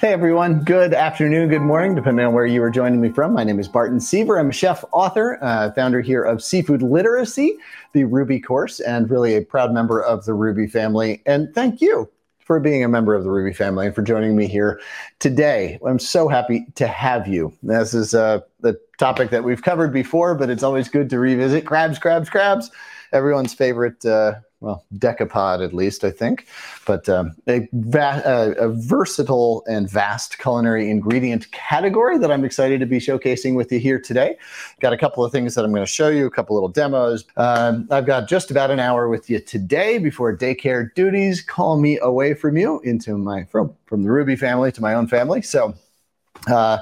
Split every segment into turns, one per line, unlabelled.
Hey everyone, good afternoon, good morning, depending on where you are joining me from. My name is Barton Seaver. I'm a chef, author, uh, founder here of Seafood Literacy, the Rouxbe course, and really a proud member of the Rouxbe family. And thank you for being a member of the Rouxbe family and for joining me here today. I'm so happy to have you. This is uh, the topic that we've covered before, but it's always good to revisit crabs, crabs, crabs. Everyone's favorite uh, well, decapod at least, I think, but um, a, va- uh, a, versatile and vast culinary ingredient category that I'm excited to be showcasing with you here today. Got a couple of things that I'm going to show you, a couple little demos. Um, I've got just about an hour with you today before daycare duties call me away from you into my from from the Rouxbe family to my own family. So. Uh,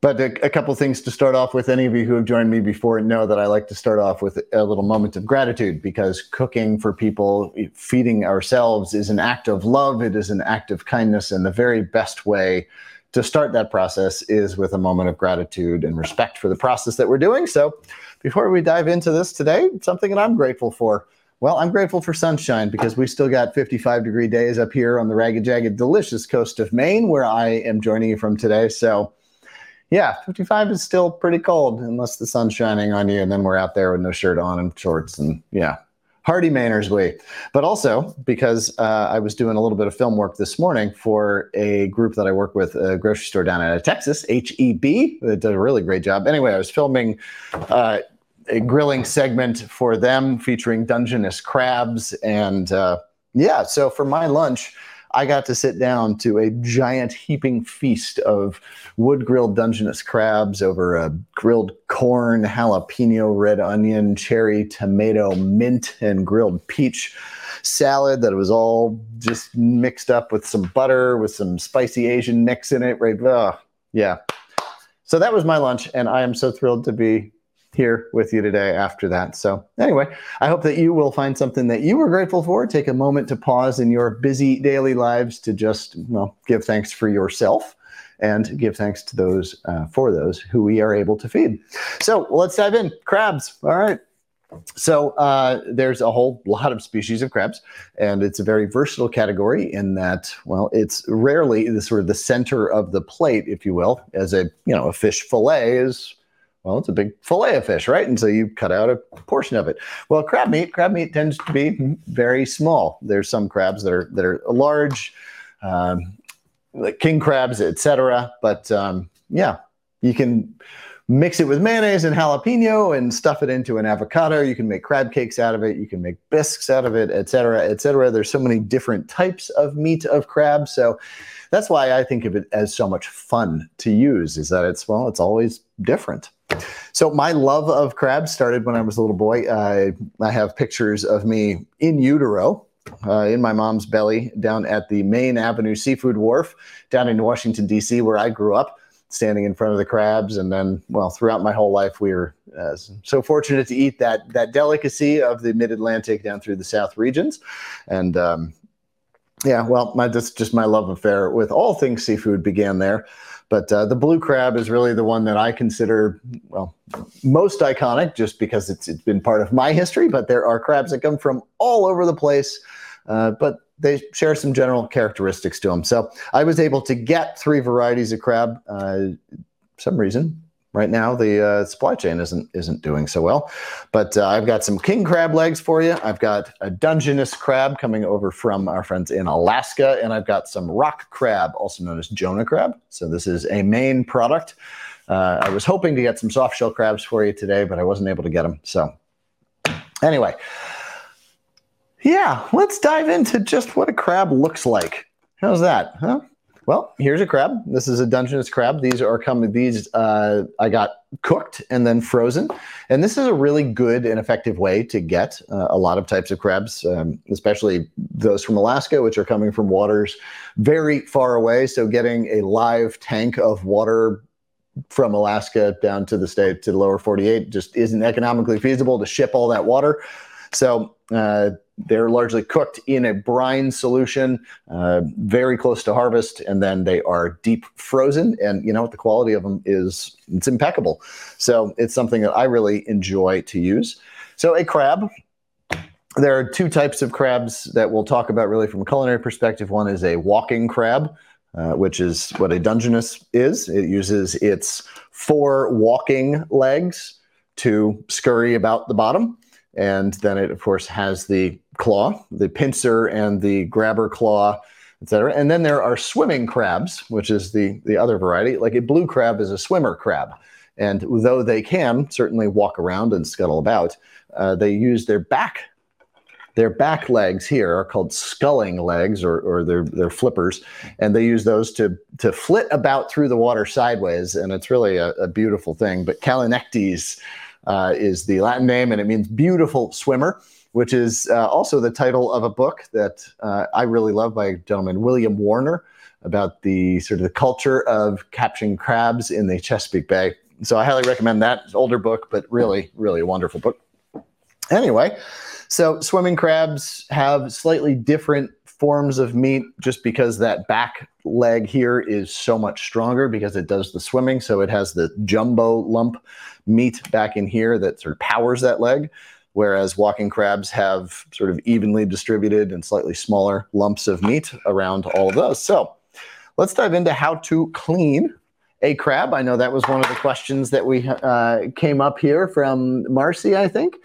but a, a couple things to start off with. Any of you who have joined me before know that I like to start off with a little moment of gratitude because cooking for people, feeding ourselves is an act of love. It is an act of kindness. And the very best way to start that process is with a moment of gratitude and respect for the process that we're doing. So before we dive into this today, something that I'm grateful for. Well, I'm grateful for sunshine because we still got 55 degree days up here on the ragged, jagged, delicious coast of Maine, where I am joining you from today. So yeah, 55 is still pretty cold unless the sun's shining on you, and then we're out there with no shirt on and shorts, and yeah, hardy Mainers we. But also because uh, I was doing a little bit of film work this morning for a group that I work with, a grocery store down in Texas, HEB. They did a really great job. Anyway, I was filming. Uh, a grilling segment for them featuring Dungeness crabs. And uh, yeah, so for my lunch, I got to sit down to a giant heaping feast of wood grilled Dungeness crabs over a grilled corn, jalapeno, red onion, cherry, tomato, mint, and grilled peach salad that was all just mixed up with some butter, with some spicy Asian mix in it. Right? Oh, yeah. So that was my lunch, and I am so thrilled to be here with you today after that. So, anyway, I hope that you will find something that you are grateful for. Take a moment to pause in your busy daily lives to just, well, give thanks for yourself and give thanks to those uh, for those who we are able to feed. So, let's dive in. Crabs. All right. So uh, there's a whole lot of species of crabs, and it's a very versatile category in that, well, it's rarely the sort of the center of the plate, if you will, as a you know a fish fillet is well, it's a big fillet of fish, right? And so you cut out a portion of it. Well, crab meat, crab meat tends to be very small. There's some crabs that are that are large, um, like king crabs, etc. But um, yeah, you can mix it with mayonnaise and jalapeno and stuff it into an avocado. You can make crab cakes out of it. You can make bisques out of it, etc., etc. There's so many different types of meat of crab. So that's why I think of it as so much fun to use. Is that it's well, it's always different. So my love of crabs started when I was a little boy. I have pictures of me in utero, uh, in my mom's belly, down at the Main Avenue Seafood Wharf, down in Washington D.C., where I grew up, standing in front of the crabs. And then, well, throughout my whole life, we were uh, so fortunate to eat that that delicacy of the Mid Atlantic down through the South regions, and. Um, yeah, well, my, that's just my love affair with all things seafood began there. But uh, the blue crab is really the one that I consider, well, most iconic just because it's, it's been part of my history. But there are crabs that come from all over the place, uh, but they share some general characteristics to them. So I was able to get three varieties of crab. Uh, some reason right now the uh, supply chain isn't isn't doing so well. But uh, I've got some king crab legs for you. I've got a Dungeness crab coming over from our friends in Alaska, and I've got some rock crab, also known as Jonah crab. So this is a Maine product. Uh, I was hoping to get some soft shell crabs for you today, but I wasn't able to get them. So anyway, yeah, let's dive into just what a crab looks like. How's that? Huh? Well, here's a crab. This is a Dungeness crab. These are coming. These uh, I got cooked and then frozen, and this is a really good and effective way to get uh, a lot of types of crabs, um, especially those from Alaska, which are coming from waters very far away. So getting a live tank of water from Alaska down to the state to the lower 48 just isn't economically feasible to ship all that water. So uh, they're largely cooked in a brine solution, uh, very close to harvest, and then they are deep frozen. And you know what? The quality of them is it's impeccable. So it's something that I really enjoy to use. So a crab. There are two types of crabs that we'll talk about really from a culinary perspective. One is a walking crab, uh, which is what a Dungeness is. It uses its four walking legs to scurry about the bottom. And then it, of course, has the claw, the pincer and the grabber claw, etc. And then there are swimming crabs, which is the, the other variety. Like a blue crab is a swimmer crab. And though they can certainly walk around and scuttle about, uh, they use their back their back legs here are called sculling legs or, or their, their flippers, and they use those to, to flit about through the water sideways, and it's really a, a beautiful thing. But Callinectes uh, is the Latin name, and it means beautiful swimmer, which is uh, also the title of a book that uh, I really love by a gentleman, William Warner, about the sort of the culture of catching crabs in the Chesapeake Bay. So I highly recommend that. Older book, but really, really a wonderful book. Anyway, so swimming crabs have slightly different forms of meat just because that back leg here is so much stronger because it does the swimming. So it has the jumbo lump meat back in here that sort of powers that leg. Whereas walking crabs have sort of evenly distributed and slightly smaller lumps of meat around all of those. So let's dive into how to clean a crab. I know that was one of the questions that we uh, came up here from Marcy, I think.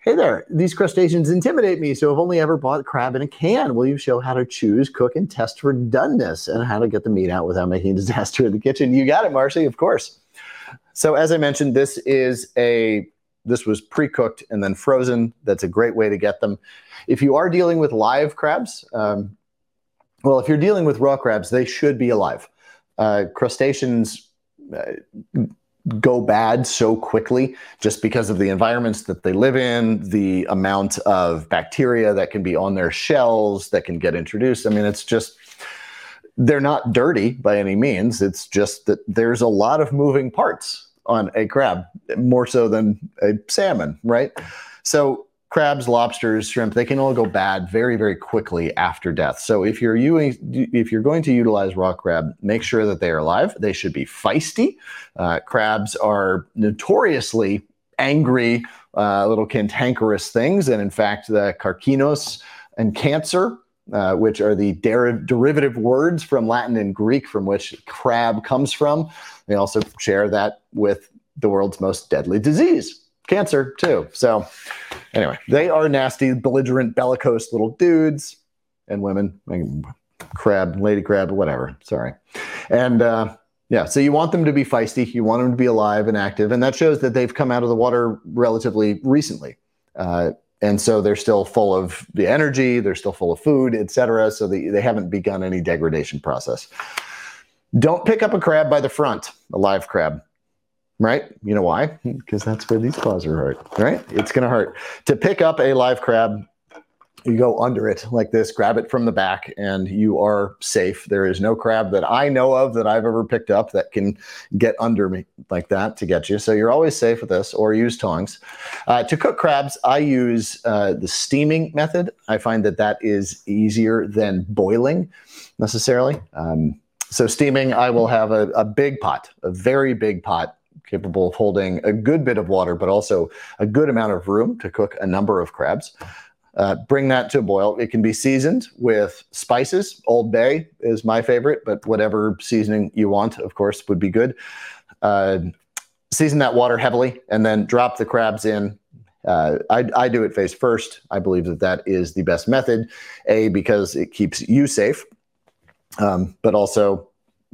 Hey there, these crustaceans intimidate me, so I've only ever bought crab in a can. Will you show how to choose, cook, and test for doneness and how to get the meat out without making a disaster in the kitchen? You got it, Marcy, of course. So as I mentioned, this is a this was pre-cooked and then frozen. That's a great way to get them. If you are dealing with live crabs, um, well, if you're dealing with raw crabs, they should be alive. Uh, crustaceans uh, go bad so quickly just because of the environments that they live in, the amount of bacteria that can be on their shells that can get introduced. I mean, it's just, they're not dirty by any means. It's just that there's a lot of moving parts on a crab, more so than a salmon, right? So crabs, lobsters, shrimp, they can all go bad very, very quickly after death. So if you're using, if you're going to utilize raw crab, make sure that they are alive. They should be feisty. Uh, crabs are notoriously angry, uh, little cantankerous things, and in fact, the carcinos and cancer. Uh, which are the der- derivative words from Latin and Greek from which crab comes from. They also share that with the world's most deadly disease, cancer too. So anyway, they are nasty, belligerent, bellicose little dudes and women, crab, lady crab, whatever. Sorry. And uh, yeah, so you want them to be feisty. You want them to be alive and active, and that shows that they've come out of the water relatively recently. Uh, and so they're still full of the energy, they're still full of food, etc. So they, they haven't begun any degradation process. Don't pick up a crab by the front, a live crab right? You know why? Because that's where these claws are hurt, right? It's going to hurt. To pick up a live crab, you go under it like this, grab it from the back, and you are safe. There is no crab that I know of that I've ever picked up that can get under me like that to get you. So you're always safe with this, or use tongs. Uh, to cook crabs, I use uh, the steaming method. I find that that is easier than boiling necessarily. Um, so steaming, I will have a, a big pot, a very big pot capable of holding a good bit of water, but also a good amount of room to cook a number of crabs. Uh, bring that to a boil. It can be seasoned with spices. Old Bay is my favorite, but whatever seasoning you want, of course, would be good. Uh, season that water heavily and then drop the crabs in. Uh, I, I do it face first. I believe that that is the best method. A, because it keeps you safe, um, but also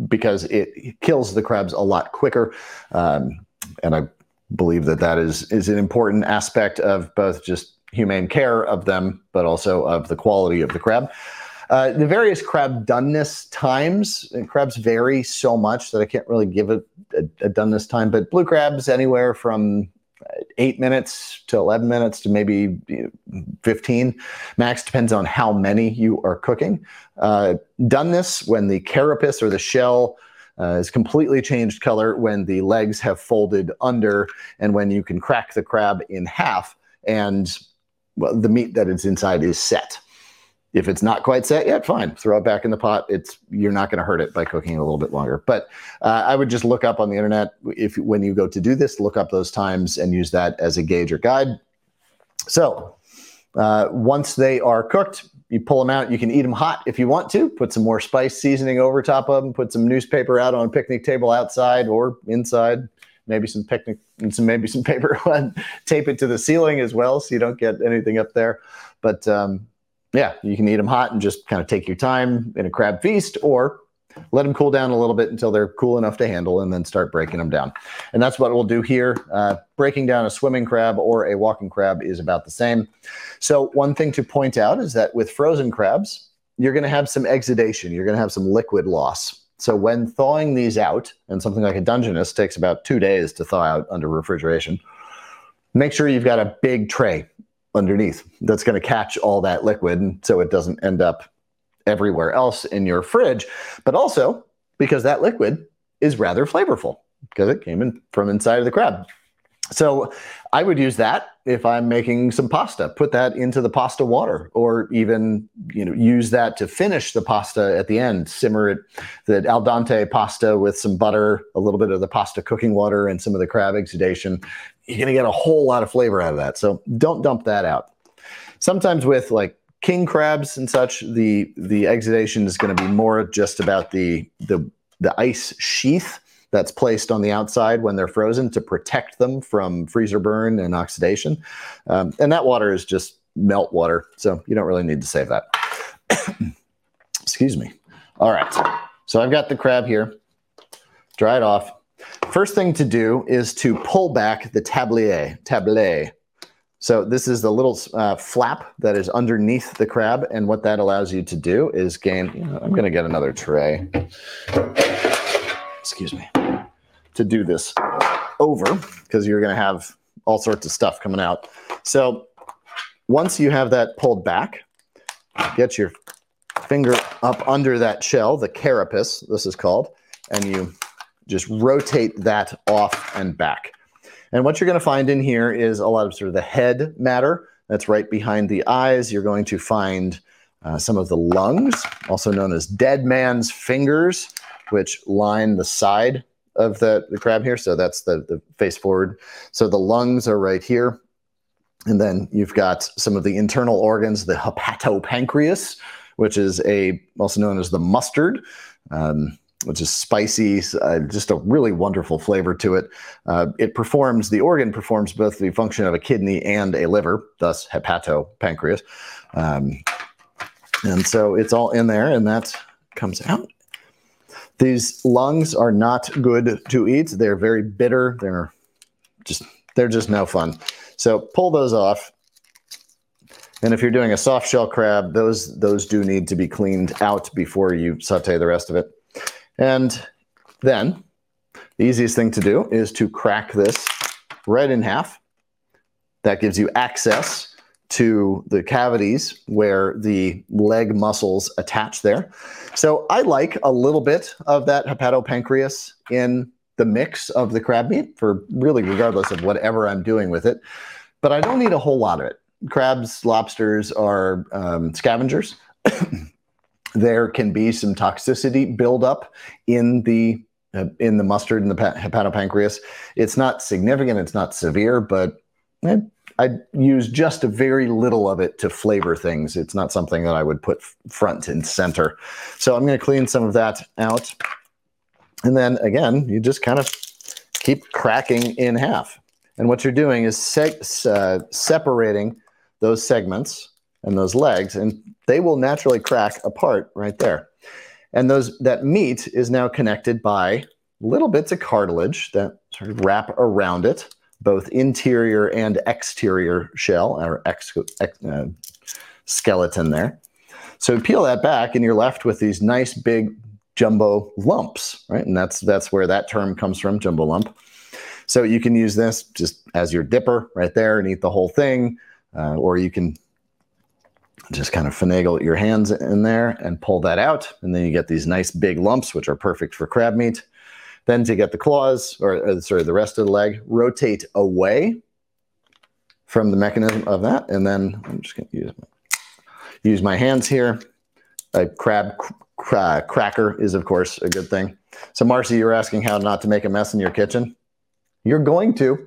because it kills the crabs a lot quicker. Um, and I believe that that is is an important aspect of both just humane care of them, but also of the quality of the crab. Uh, the various crab doneness times, crabs vary so much that I can't really give a, a, a doneness time, but blue crabs anywhere from eight minutes to 11 minutes to maybe 15 max depends on how many you are cooking uh, doneness when the carapace or the shell uh, is completely changed color when the legs have folded under and when you can crack the crab in half and well, the meat that is inside is set if it's not quite set yet, fine. Throw it back in the pot. It's you're not going to hurt it by cooking it a little bit longer. But uh, I would just look up on the internet if when you go to do this, look up those times and use that as a gauge or guide. So uh, once they are cooked, you pull them out. You can eat them hot if you want to. Put some more spice seasoning over top of them. Put some newspaper out on a picnic table outside or inside. Maybe some picnic and some maybe some paper. And tape it to the ceiling as well, so you don't get anything up there. But um, yeah, you can eat them hot and just kind of take your time in a crab feast, or let them cool down a little bit until they're cool enough to handle and then start breaking them down. And that's what we'll do here. Uh, breaking down a swimming crab or a walking crab is about the same. So, one thing to point out is that with frozen crabs, you're going to have some exudation, you're going to have some liquid loss. So, when thawing these out, and something like a Dungeness takes about two days to thaw out under refrigeration, make sure you've got a big tray underneath that's going to catch all that liquid so it doesn't end up everywhere else in your fridge, but also because that liquid is rather flavorful because it came in from inside of the crab. So I would use that if I'm making some pasta, put that into the pasta water, or even you know use that to finish the pasta at the end. Simmer it, the al dente pasta with some butter, a little bit of the pasta cooking water, and some of the crab exudation. You're gonna get a whole lot of flavor out of that. So don't dump that out. Sometimes with like king crabs and such, the the exudation is going to be more just about the the the ice sheath that's placed on the outside when they're frozen to protect them from freezer burn and oxidation. Um, and that water is just melt water, so you don't really need to save that. Excuse me. All right, so I've got the crab here. Dry it off. First thing to do is to pull back the tablier, tablier so this is the little uh, flap that is underneath the crab, and what that allows you to do is gain. I'm going to get another tray. Excuse me. To do this over, because you're going to have all sorts of stuff coming out. So once you have that pulled back, get your finger up under that shell, the carapace, this is called, and you just rotate that off and back. And what you're going to find in here is a lot of sort of the head matter that's right behind the eyes. You're going to find uh, some of the lungs, also known as dead man's fingers, which line the side of the, the crab here. So that's the, the face forward. So the lungs are right here. And then you've got some of the internal organs, the hepatopancreas, which is a also known as the mustard. Um, which is spicy, uh, just a really wonderful flavor to it. Uh, it performs, the organ performs both the function of a kidney and a liver, thus hepatopancreas. Um, and so it's all in there, and that comes out. These lungs are not good to eat. They're very bitter. They're just they're just no fun. So pull those off. And if you're doing a soft shell crab, those those do need to be cleaned out before you saute the rest of it. And then the easiest thing to do is to crack this right in half. That gives you access to the cavities where the leg muscles attach there. So I like a little bit of that hepatopancreas in the mix of the crab meat for really regardless of whatever I'm doing with it. But I don't need a whole lot of it. Crabs, lobsters are um, scavengers. there can be some toxicity buildup in the uh, in the mustard and the hepatopancreas. It's not significant, it's not severe, but I, I use just a very little of it to flavor things. It's not something that I would put front and center. So I'm going to clean some of that out. And then again, you just kind of keep cracking in half. And what you're doing is se uh, separating those segments and those legs, and they will naturally crack apart right there. And those that meat is now connected by little bits of cartilage that sort of wrap around it, both interior and exterior shell or ex, ex uh, skeleton there. So peel that back, and you're left with these nice big jumbo lumps, right? And that's that's where that term comes from, jumbo lump. So you can use this just as your dipper right there and eat the whole thing, uh, or you can just kind of finagle your hands in there and pull that out. And then you get these nice big lumps, which are perfect for crab meat. Then to get the claws, or, or sorry, the rest of the leg, rotate away from the mechanism of that. And then I'm just going to use my, use my hands here. A crab cr cracker is, of course, a good thing. So, Marcy, you were asking how not to make a mess in your kitchen. You're going to,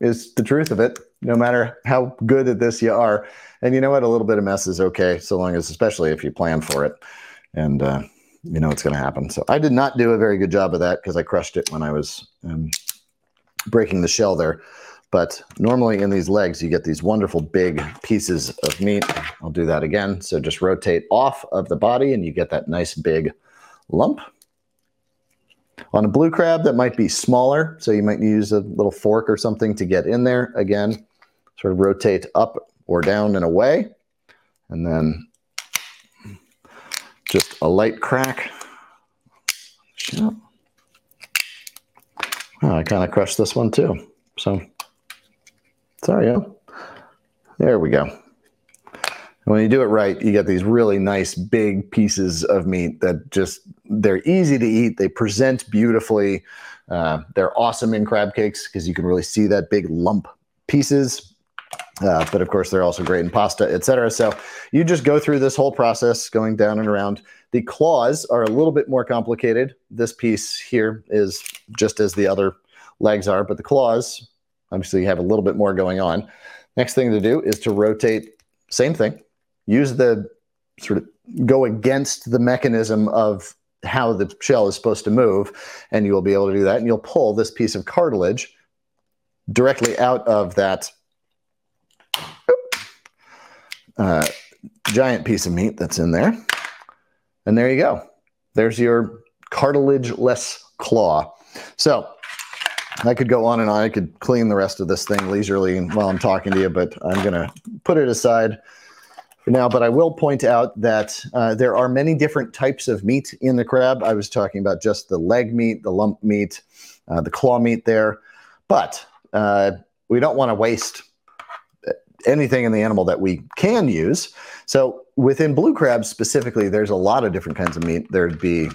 is the truth of it. no matter how good at this you are. And you know what? A little bit of mess is okay, so long as, especially if you plan for it, and uh, you know it's going to happen. So I did not do a very good job of that because I crushed it when I was um, breaking the shell there. But normally in these legs, you get these wonderful big pieces of meat. I'll do that again. So just rotate off of the body and you get that nice big lump. On a blue crab, that might be smaller. So you might use a little fork or something to get in there. Again, sort of rotate up or down and away. And then just a light crack. Oh, I kind of crushed this one too. So Sorry, yeah. There we go. When you do it right, you get these really nice big pieces of meat that just they're easy to eat. They present beautifully. Uh, they're awesome in crab cakes because you can really see that big lump pieces. Uh, but of course, they're also great in pasta, etc. So you just go through this whole process, going down and around. The claws are a little bit more complicated. This piece here is just as the other legs are, but the claws Obviously, you have a little bit more going on. Next thing to do is to rotate, same thing. Use the sort of go against the mechanism of how the shell is supposed to move, and you will be able to do that. And you'll pull this piece of cartilage directly out of that uh, giant piece of meat that's in there. And there you go. There's your cartilageless claw. So I could go on and on. I could clean the rest of this thing leisurely while I'm talking to you, but I'm going to put it aside for now. But I will point out that uh, there are many different types of meat in the crab. I was talking about just the leg meat, the lump meat, uh, the claw meat there. But uh, we don't want to waste anything in the animal that we can use. So within blue crabs specifically, there's a lot of different kinds of meat. There'd be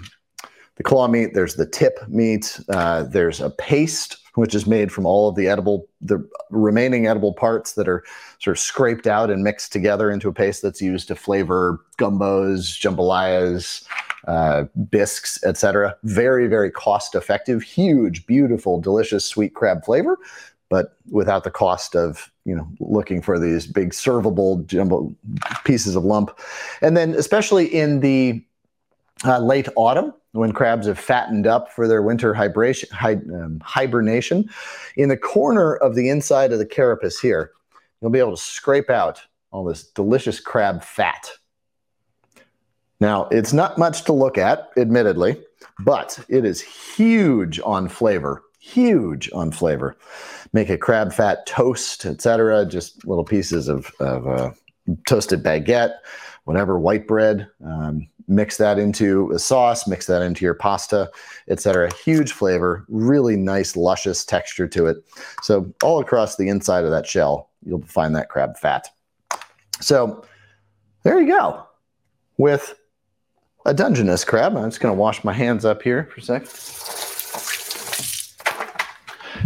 the claw meat, there's the tip meat, uh, there's a paste which is made from all of the edible, the remaining edible parts that are sort of scraped out and mixed together into a paste that's used to flavor gumbos, jambalayas, uh, bisques, etc. Very, very cost effective, huge, beautiful, delicious sweet crab flavor, but without the cost of you know looking for these big servable jumbo pieces of lump. And then especially in the uh, late autumn, when crabs have fattened up for their winter um, hibernation. In the corner of the inside of the carapace here, you'll be able to scrape out all this delicious crab fat. Now, it's not much to look at, admittedly, but it is huge on flavor. Huge on flavor. Make a crab fat toast, etc. Just little pieces of, of uh, toasted baguette, whatever, white bread. Um, mix that into a sauce, mix that into your pasta, etc. Huge flavor, really nice, luscious texture to it. So all across the inside of that shell, you'll find that crab fat. So there you go with a Dungeness crab. I'm just going to wash my hands up here for a sec.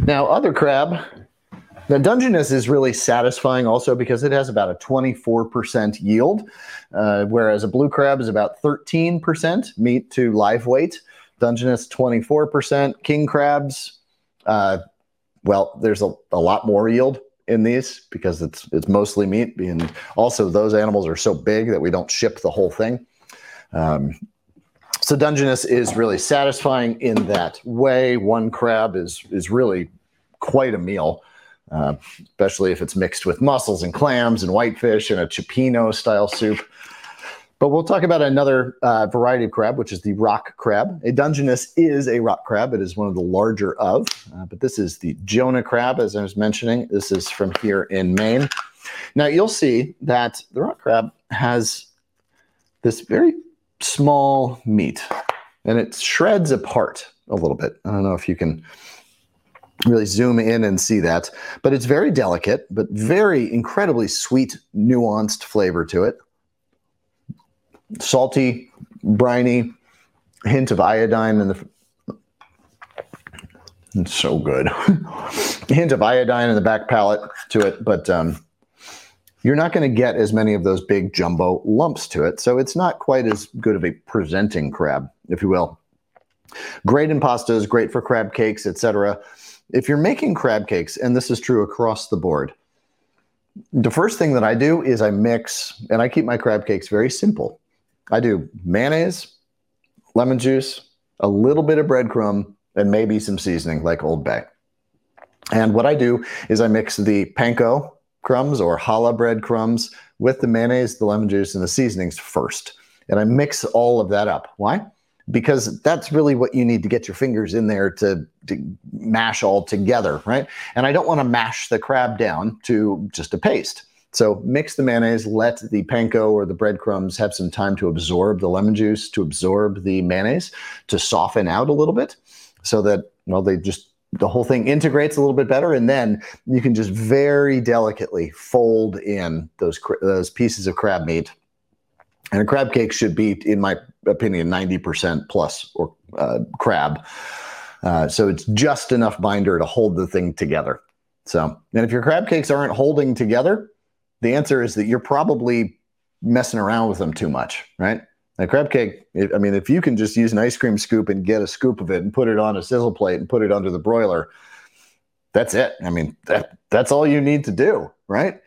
Now, other crab the Dungeness is really satisfying also because it has about a 24% yield, uh, whereas a blue crab is about 13% meat to live weight. Dungeness 24%. King crabs, uh, well, there's a, a lot more yield in these because it's it's mostly meat. And also, those animals are so big that we don't ship the whole thing. Um, so Dungeness is really satisfying in that way. One crab is is really quite a meal. Uh, especially if it's mixed with mussels and clams and whitefish and a cioppino style soup. But we'll talk about another uh, variety of crab, which is the rock crab. A Dungeness is a rock crab. It is one of the larger of, uh, but this is the Jonah crab, as I was mentioning. This is from here in Maine. Now you'll see that the rock crab has this very small meat, and it shreds apart a little bit. I don't know if you can really zoom in and see that. But it's very delicate, but very incredibly sweet, nuanced flavor to it. Salty, briny, hint of iodine in the. It's so good. hint of iodine in the back palate to it, but um, you're not going to get as many of those big jumbo lumps to it. So it's not quite as good of a presenting crab, if you will. Great in pastas, great for crab cakes, etc if you're making crab cakes, and this is true across the board, the first thing that I do is I mix, and I keep my crab cakes very simple. I do mayonnaise, lemon juice, a little bit of breadcrumb, and maybe some seasoning like Old Bay. And what I do is I mix the panko crumbs or challah bread crumbs with the mayonnaise, the lemon juice, and the seasonings first. And I mix all of that up. Why? Because that's really what you need to get your fingers in there to, to mash all together, right? And I don't want to mash the crab down to just a paste. So mix the mayonnaise, let the panko or the breadcrumbs have some time to absorb the lemon juice, to absorb the mayonnaise, to soften out a little bit so that, well, they just the whole thing integrates a little bit better and then you can just very delicately fold in those those pieces of crab meat and a crab cake should be in my opinion 90% plus or uh, crab uh, so it's just enough binder to hold the thing together so and if your crab cakes aren't holding together the answer is that you're probably messing around with them too much right a crab cake, I mean, if you can just use an ice cream scoop and get a scoop of it and put it on a sizzle plate and put it under the broiler, that's it. I mean, that that's all you need to do, right?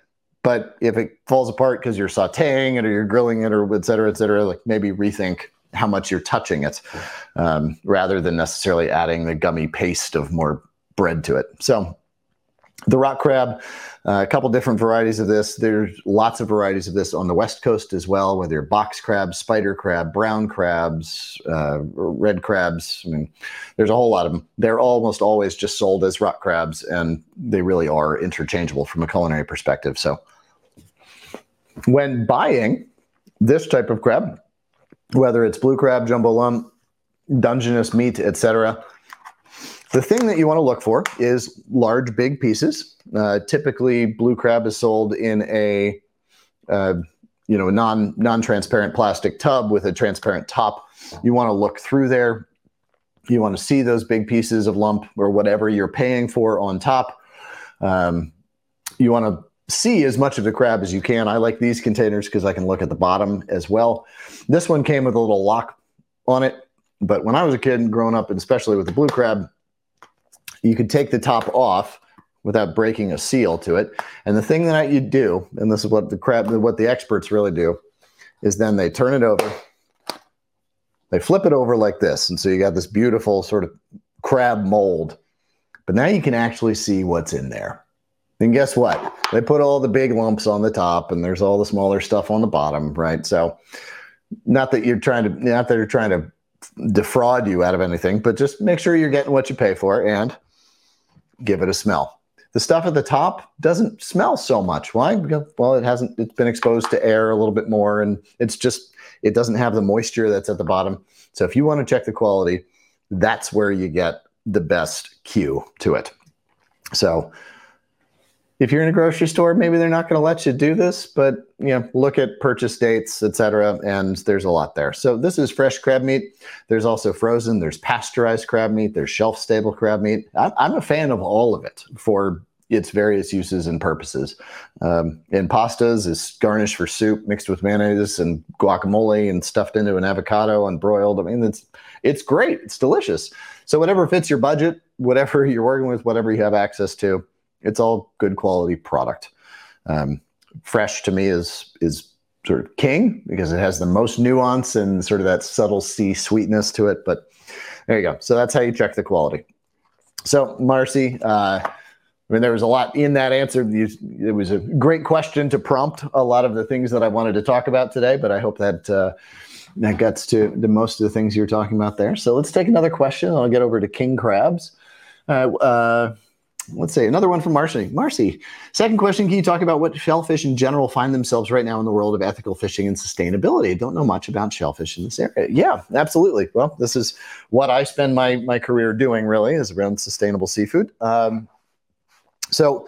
But if it falls apart because you're sauteing it or you're grilling it or et cetera, et cetera, like maybe rethink how much you're touching it um, rather than necessarily adding the gummy paste of more bread to it. So the rock crab, uh, a couple different varieties of this. There's lots of varieties of this on the west coast as well, whether you're box crab, spider crab, brown crabs, uh, red crabs. I mean, there's a whole lot of them. They're almost always just sold as rock crabs, and they really are interchangeable from a culinary perspective. So, when buying this type of crab, whether it's blue crab, jumbo lump, Dungeness meat, etc., the thing that you want to look for is large, big pieces. Uh, typically, blue crab is sold in a uh, you know non non transparent plastic tub with a transparent top. You want to look through there. You want to see those big pieces of lump or whatever you're paying for on top. Um, you want to see as much of the crab as you can. I like these containers because I can look at the bottom as well. This one came with a little lock on it, but when I was a kid and growing up, and especially with the blue crab, you could take the top off without breaking a seal to it. And the thing that you do, and this is what the crab, what the experts really do, is then they turn it over, they flip it over like this, and so you got this beautiful sort of crab mold. But now you can actually see what's in there. And guess what? They put all the big lumps on the top, and there's all the smaller stuff on the bottom, right? So, not that you're trying to, not that you're trying to defraud you out of anything, but just make sure you're getting what you pay for and give it a smell. The stuff at the top doesn't smell so much. Why? Well, it hasn't, it's been exposed to air a little bit more and it's just, it doesn't have the moisture that's at the bottom. So if you want to check the quality, that's where you get the best cue to it. So if you're in a grocery store, maybe they're not going to let you do this, but you know, look at purchase dates, etc. And there's a lot there. So this is fresh crab meat. There's also frozen. There's pasteurized crab meat. There's shelf stable crab meat. I'm a fan of all of it for its various uses and purposes. Um, in pastas, is garnished for soup, mixed with mayonnaise and guacamole, and stuffed into an avocado and broiled. I mean, it's it's great. It's delicious. So whatever fits your budget, whatever you're working with, whatever you have access to it's all good quality product. Um, fresh to me is is sort of king because it has the most nuance and sort of that subtle sea sweetness to it. But there you go. So that's how you check the quality. So Marcy, uh, I mean, there was a lot in that answer. It was a great question to prompt a lot of the things that I wanted to talk about today. But I hope that uh, that gets to the most of the things you're talking about there. So let's take another question. I'll get over to king crabs. Uh, uh let's say another one from Marcy. Marcy, second question: Can you talk about what shellfish in general find themselves right now in the world of ethical fishing and sustainability? I don't know much about shellfish in this area. Yeah, absolutely. Well, this is what I spend my my career doing. Really, is around sustainable seafood. Um, so,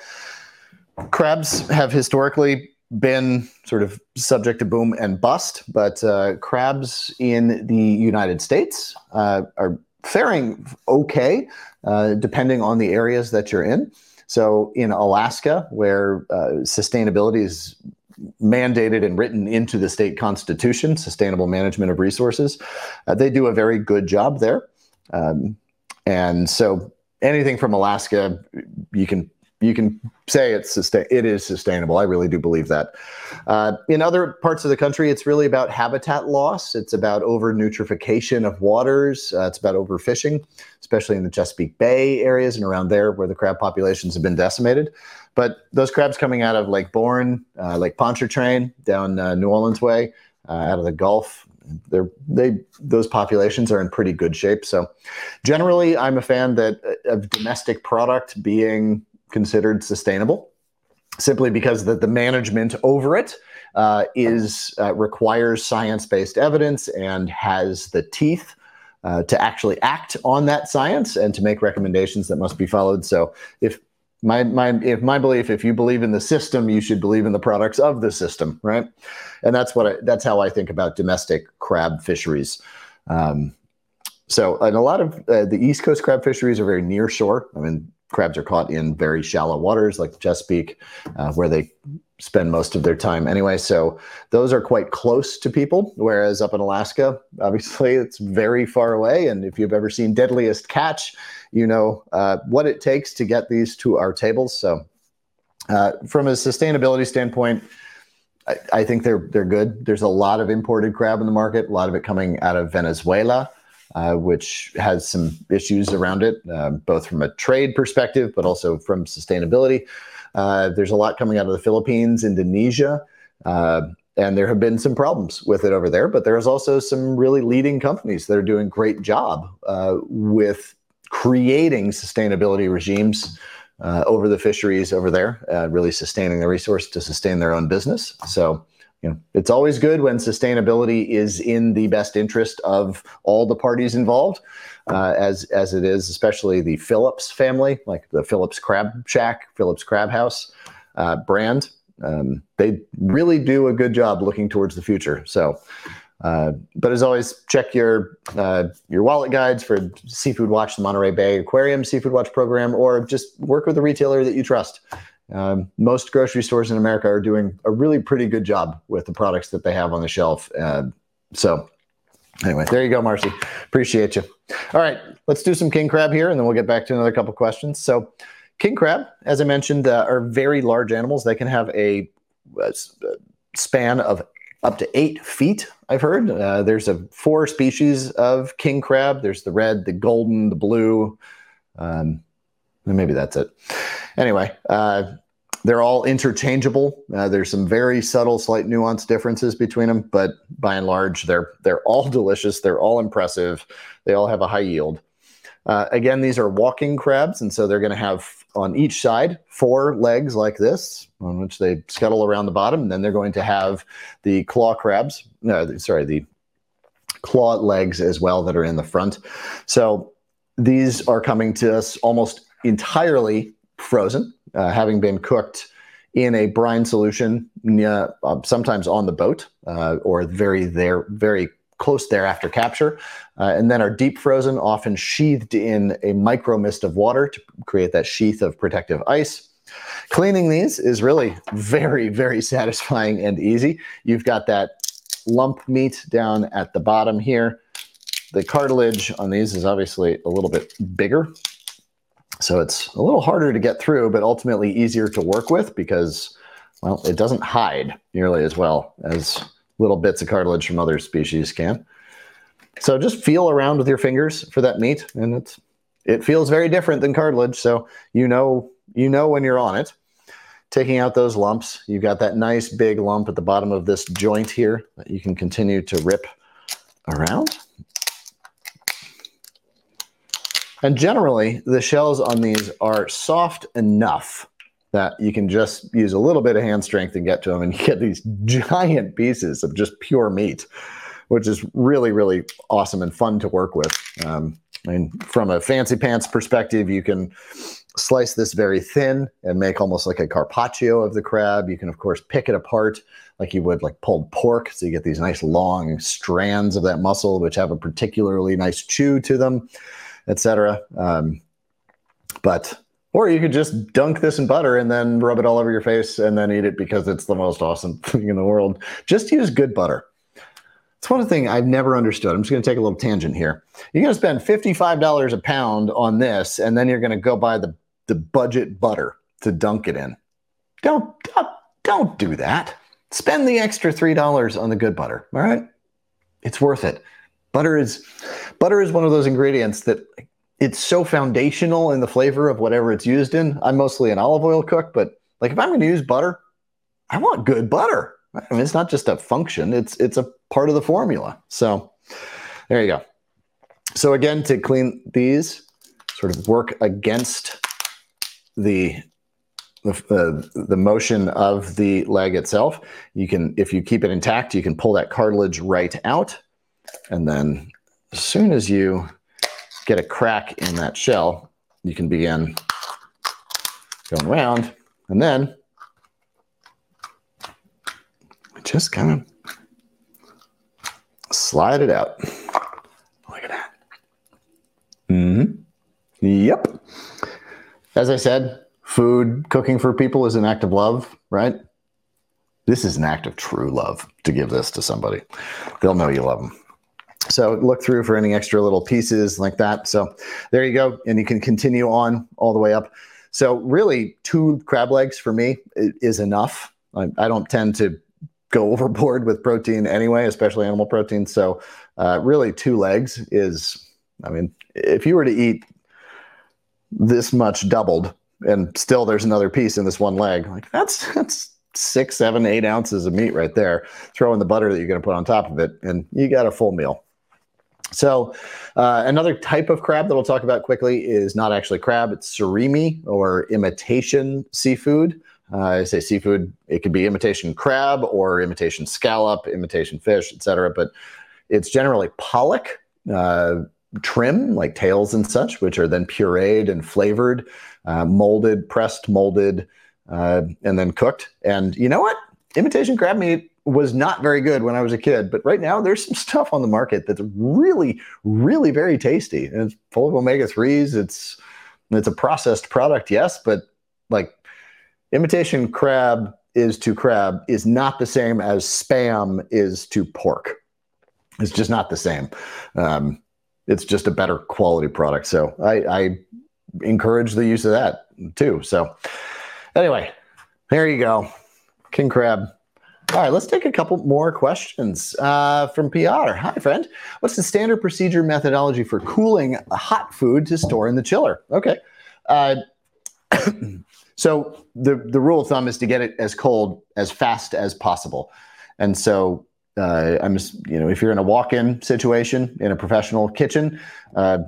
crabs have historically been sort of subject to boom and bust, but uh, crabs in the United States uh, are faring okay, uh, depending on the areas that you're in. So in Alaska, where uh, sustainability is mandated and written into the state constitution, sustainable management of resources, uh, they do a very good job there. Um, and so anything from Alaska, you can you can say it's sustain it is sustainable. I really do believe that. Uh, in other parts of the country, it's really about habitat loss. It's about over nutrification of waters. Uh, it's about overfishing, especially in the Chesapeake Bay areas and around there where the crab populations have been decimated. But those crabs coming out of Lake Borgne, uh, Lake Pontchartrain, down uh, New Orleans way, uh, out of the Gulf, they're they those populations are in pretty good shape. So generally, I'm a fan that uh, of domestic product being considered sustainable, simply because the, the management over it uh, is uh, requires science-based evidence and has the teeth. Uh, to actually act on that science and to make recommendations that must be followed. So, if my my if my belief if you believe in the system you should believe in the products of the system right and that's what I, that's how i think about domestic crab fisheries um, so and a lot of uh, the east coast crab fisheries are very near shore i mean crabs are caught in very shallow waters like the chesapeake uh, where they spend most of their time anyway so those are quite close to people whereas up in alaska obviously it's very far away and if you've ever seen deadliest catch you know uh, what it takes to get these to our tables. So, uh, from a sustainability standpoint, I, I, think they're they're good. There's a lot of imported crab in the market, a lot of it coming out of Venezuela, uh, which has some issues around it, uh, both from a trade perspective, but also from sustainability. Uh, there's a lot coming out of the Philippines, Indonesia. Uh, and there have been some problems with it over there, but there's also some really leading companies that are doing great job with creating sustainability regimes uh, over the fisheries over there, uh, really sustaining the resource to sustain their own business. So, you know, it's always good when sustainability is in the best interest of all the parties involved, uh, as as it is, especially the Phillips family, like the Phillips Crab Shack, Phillips Crab House uh, brand. Um, they really do a good job looking towards the future. So, uh, but as always, check your uh, your wallet guides for Seafood Watch, the Monterey Bay Aquarium Seafood Watch program, or just work with a retailer that you trust. Um, most grocery stores in America are doing a really pretty good job with the products that they have on the shelf. Uh, so, anyway, there you go, Marcy. Appreciate you. All right, let's do some king crab here, and then we'll get back to another couple questions. So, king crab, as I mentioned, uh, are very large animals. They can have a, a span of up to eight feet. I've heard uh, there's a four species of king crab. There's the red, the golden, the blue. Um, maybe that's it. Anyway, uh, they're all interchangeable. Uh, there's some very subtle, slight nuance differences between them, but by and large, they're they're all delicious. They're all impressive. They all have a high yield. Uh, again, these are walking crabs, and so they're going to have on each side four legs like this, on which they scuttle around the bottom. And then they're going to have the claw crabs, no, sorry, the claw legs as well that are in the front. So these are coming to us almost entirely frozen, uh, having been cooked in a brine solution, uh, sometimes on the boat uh, or very there, very close there after capture, uh, and then are deep frozen, often sheathed in a micro mist of water to create that sheath of protective ice. Cleaning these is really very, very satisfying and easy. You've got that lump meat down at the bottom here. The cartilage on these is obviously a little bit bigger, so it's a little harder to get through, but ultimately easier to work with because, well, it doesn't hide nearly as well as little bits of cartilage from other species can. So just feel around with your fingers for that meat, and it's it feels very different than cartilage. So you know you know when you're on it. Taking out those lumps, you've got that nice big lump at the bottom of this joint here that you can continue to rip around. And generally, the shells on these are soft enough that you can just use a little bit of hand strength and get to them, and you get these giant pieces of just pure meat, which is really, really awesome and fun to work with. Um, I mean, from a fancy pants perspective, you can slice this very thin and make almost like a carpaccio of the crab. You can, of course, pick it apart like you would like pulled pork. So you get these nice long strands of that muscle, which have a particularly nice chew to them, etc. Um, but or you could just dunk this in butter and then rub it all over your face and then eat it because it's the most awesome thing in the world. Just use good butter. It's one thing I've never understood. I'm just going to take a little tangent here. You're going to spend $55 a pound on this, and then you're going to go buy the, the budget butter to dunk it in. Don't, don't, don't do that. Spend the extra $3 on the good butter, all right? It's worth it. Butter is butter is one of those ingredients that it's so foundational in the flavor of whatever it's used in. I'm mostly an olive oil cook, but like if I'm going to use butter, I want good butter. I mean, it's not just a function; it's it's a part of the formula. So there you go. So again, to clean these, sort of work against the the, uh, the motion of the leg itself. You can, if you keep it intact, you can pull that cartilage right out. And then as soon as you get a crack in that shell, you can begin going around and then just kind of slide it out. Look at that. Mm-hmm. Yep. As I said, food, cooking for people is an act of love, right? This is an act of true love to give this to somebody. They'll know you love them. So look through for any extra little pieces like that. So there you go. And you can continue on all the way up. So really two crab legs for me is enough. I, I don't tend to go overboard with protein anyway, especially animal protein. So uh, really two legs is, I mean, if you were to eat this much doubled and still there's another piece in this one leg, like that's, that's six, seven, eight ounces of meat right there. Throw in the butter that you're going to put on top of it, and you got a full meal. So, uh, another type of crab that we'll talk about quickly is not actually crab, it's surimi or imitation seafood. Uh, I say seafood, it could be imitation crab or imitation scallop, imitation fish, etc. But it's generally pollock, uh, trim, like tails and such, which are then pureed and flavored, uh, molded, pressed, molded, uh, and then cooked. And you know what? Imitation crab meat was not very good when I was a kid, but right now there's some stuff on the market that's really, really very tasty. And it's full of omega threes. It's it's a processed product, yes, but like imitation crab is to crab is not the same as spam is to pork. It's just not the same. Um, it's just a better quality product. So I, I encourage the use of that too. So anyway, there you go. King crab all right, let's take a couple more questions uh, from PR. Hi, friend. What's the standard procedure methodology for cooling hot food to store in the chiller? Okay. Uh, so the the rule of thumb is to get it as cold as fast as possible, and so uh, I'm just you know if you're in a walk-in situation in a professional kitchen, uh,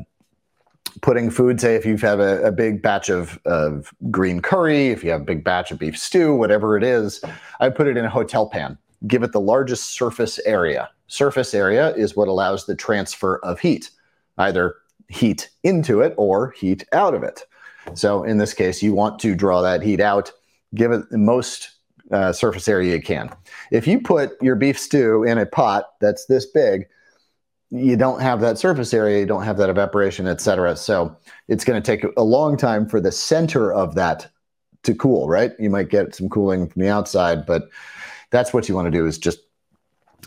putting food, say if you have a, a, big batch of, of green curry, if you have a big batch of beef stew, whatever it is, I put it in a hotel pan. Give it the largest surface area. Surface area is what allows the transfer of heat, either heat into it or heat out of it. So in this case, you want to draw that heat out, give it the most uh, surface area you can. If you put your beef stew in a pot that's this big, you don't have that surface area, you don't have that evaporation, et cetera. So it's going to take a long time for the center of that to cool, right? You might get some cooling from the outside, but that's what you want to do is just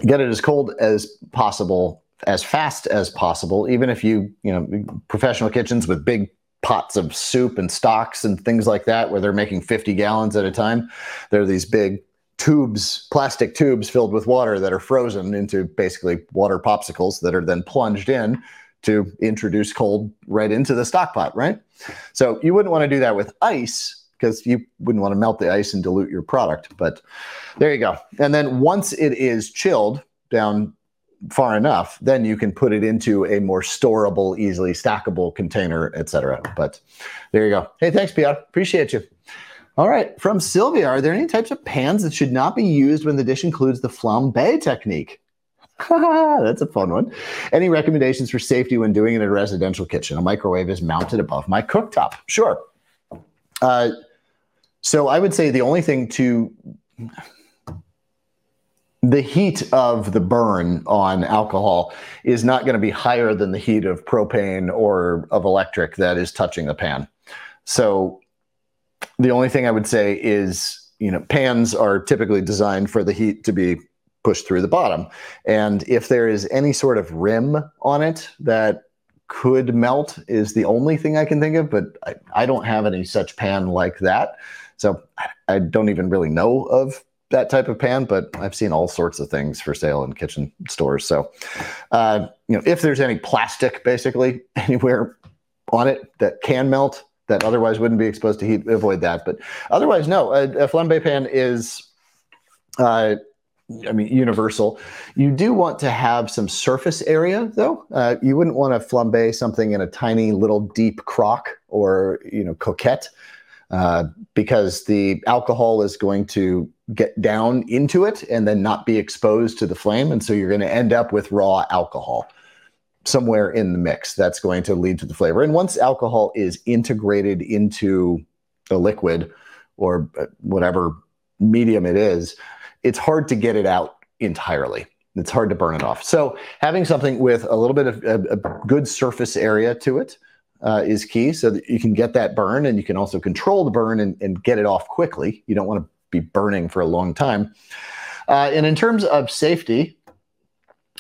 get it as cold as possible, as fast as possible. Even if you, you know, professional kitchens with big pots of soup and stocks and things like that, where they're making 50 gallons at a time, they're these big tubes, plastic tubes filled with water that are frozen into basically water popsicles that are then plunged in to introduce cold right into the stock pot, right? So you wouldn't want to do that with ice because you wouldn't want to melt the ice and dilute your product. But there you go. And then once it is chilled down far enough, then you can put it into a more storable, easily stackable container, etc. But there you go. Hey, thanks, Pierre. Appreciate you. All right, from Sylvia, are there any types of pans that should not be used when the dish includes the flambe technique? That's a fun one. Any recommendations for safety when doing it in a residential kitchen? A microwave is mounted above my cooktop. Sure. Uh, so I would say the only thing to the heat of the burn on alcohol is not going to be higher than the heat of propane or of electric that is touching the pan. So the only thing I would say is, you know, pans are typically designed for the heat to be pushed through the bottom. And if there is any sort of rim on it that could melt is the only thing I can think of, but I, I don't have any such pan like that. So I, I don't even really know of that type of pan, but I've seen all sorts of things for sale in kitchen stores. So, uh, you know, if there's any plastic basically anywhere on it that can melt that otherwise wouldn't be exposed to heat, avoid that. But otherwise, no, a, a flambe pan is, uh, I mean, universal. You do want to have some surface area, though. Uh, you wouldn't want to flambe something in a tiny little deep crock or you know cocotte uh, because the alcohol is going to get down into it and then not be exposed to the flame. And so you're going to end up with raw alcohol somewhere in the mix. That's going to lead to the flavor. And once alcohol is integrated into a liquid or uh, whatever medium it is, it's hard to get it out entirely. It's hard to burn it off. So having something with a little bit of a, a good surface area to it uh, is key so that you can get that burn and you can also control the burn and, and get it off quickly. You don't want to be burning for a long time. Uh, and in terms of safety,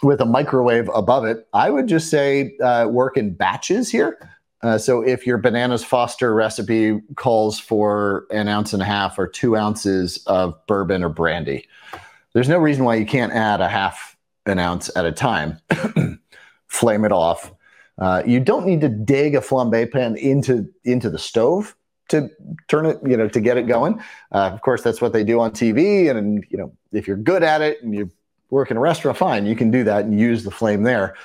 with a microwave above it, I would just say uh, work in batches here. Uh, so if your bananas Foster recipe calls for an ounce and a half or two ounces of bourbon or brandy, there's no reason why you can't add a half an ounce at a time. Flame it off, uh, you don't need to dig a flambe pan into into the stove to turn it, you know, to get it going. Uh, of course, that's what they do on TV, and you know, if you're good at it and you work in a restaurant, fine, you can do that and use the flame there.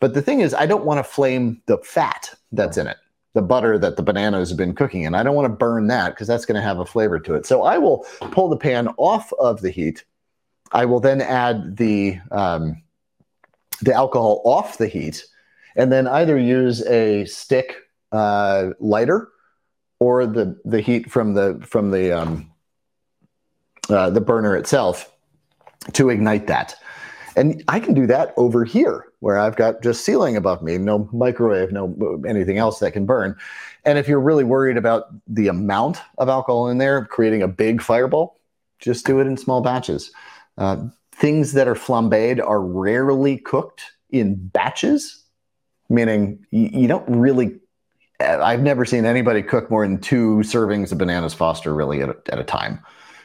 But the thing is, I don't want to flame the fat that's in it, the butter that the bananas have been cooking in. I don't want to burn that because that's going to have a flavor to it. So I will pull the pan off of the heat. I will then add the um, the alcohol off the heat and then either use a stick uh, lighter or the the heat from the from the um, uh, the burner itself to ignite that. And I can do that over here where I've got just ceiling above me, no microwave, no anything else that can burn. And if you're really worried about the amount of alcohol in there, creating a big fireball, just do it in small batches. Uh, things that are flambéed are rarely cooked in batches meaning you, you don't really I've never seen anybody cook more than two servings of bananas Foster really at a, at a time,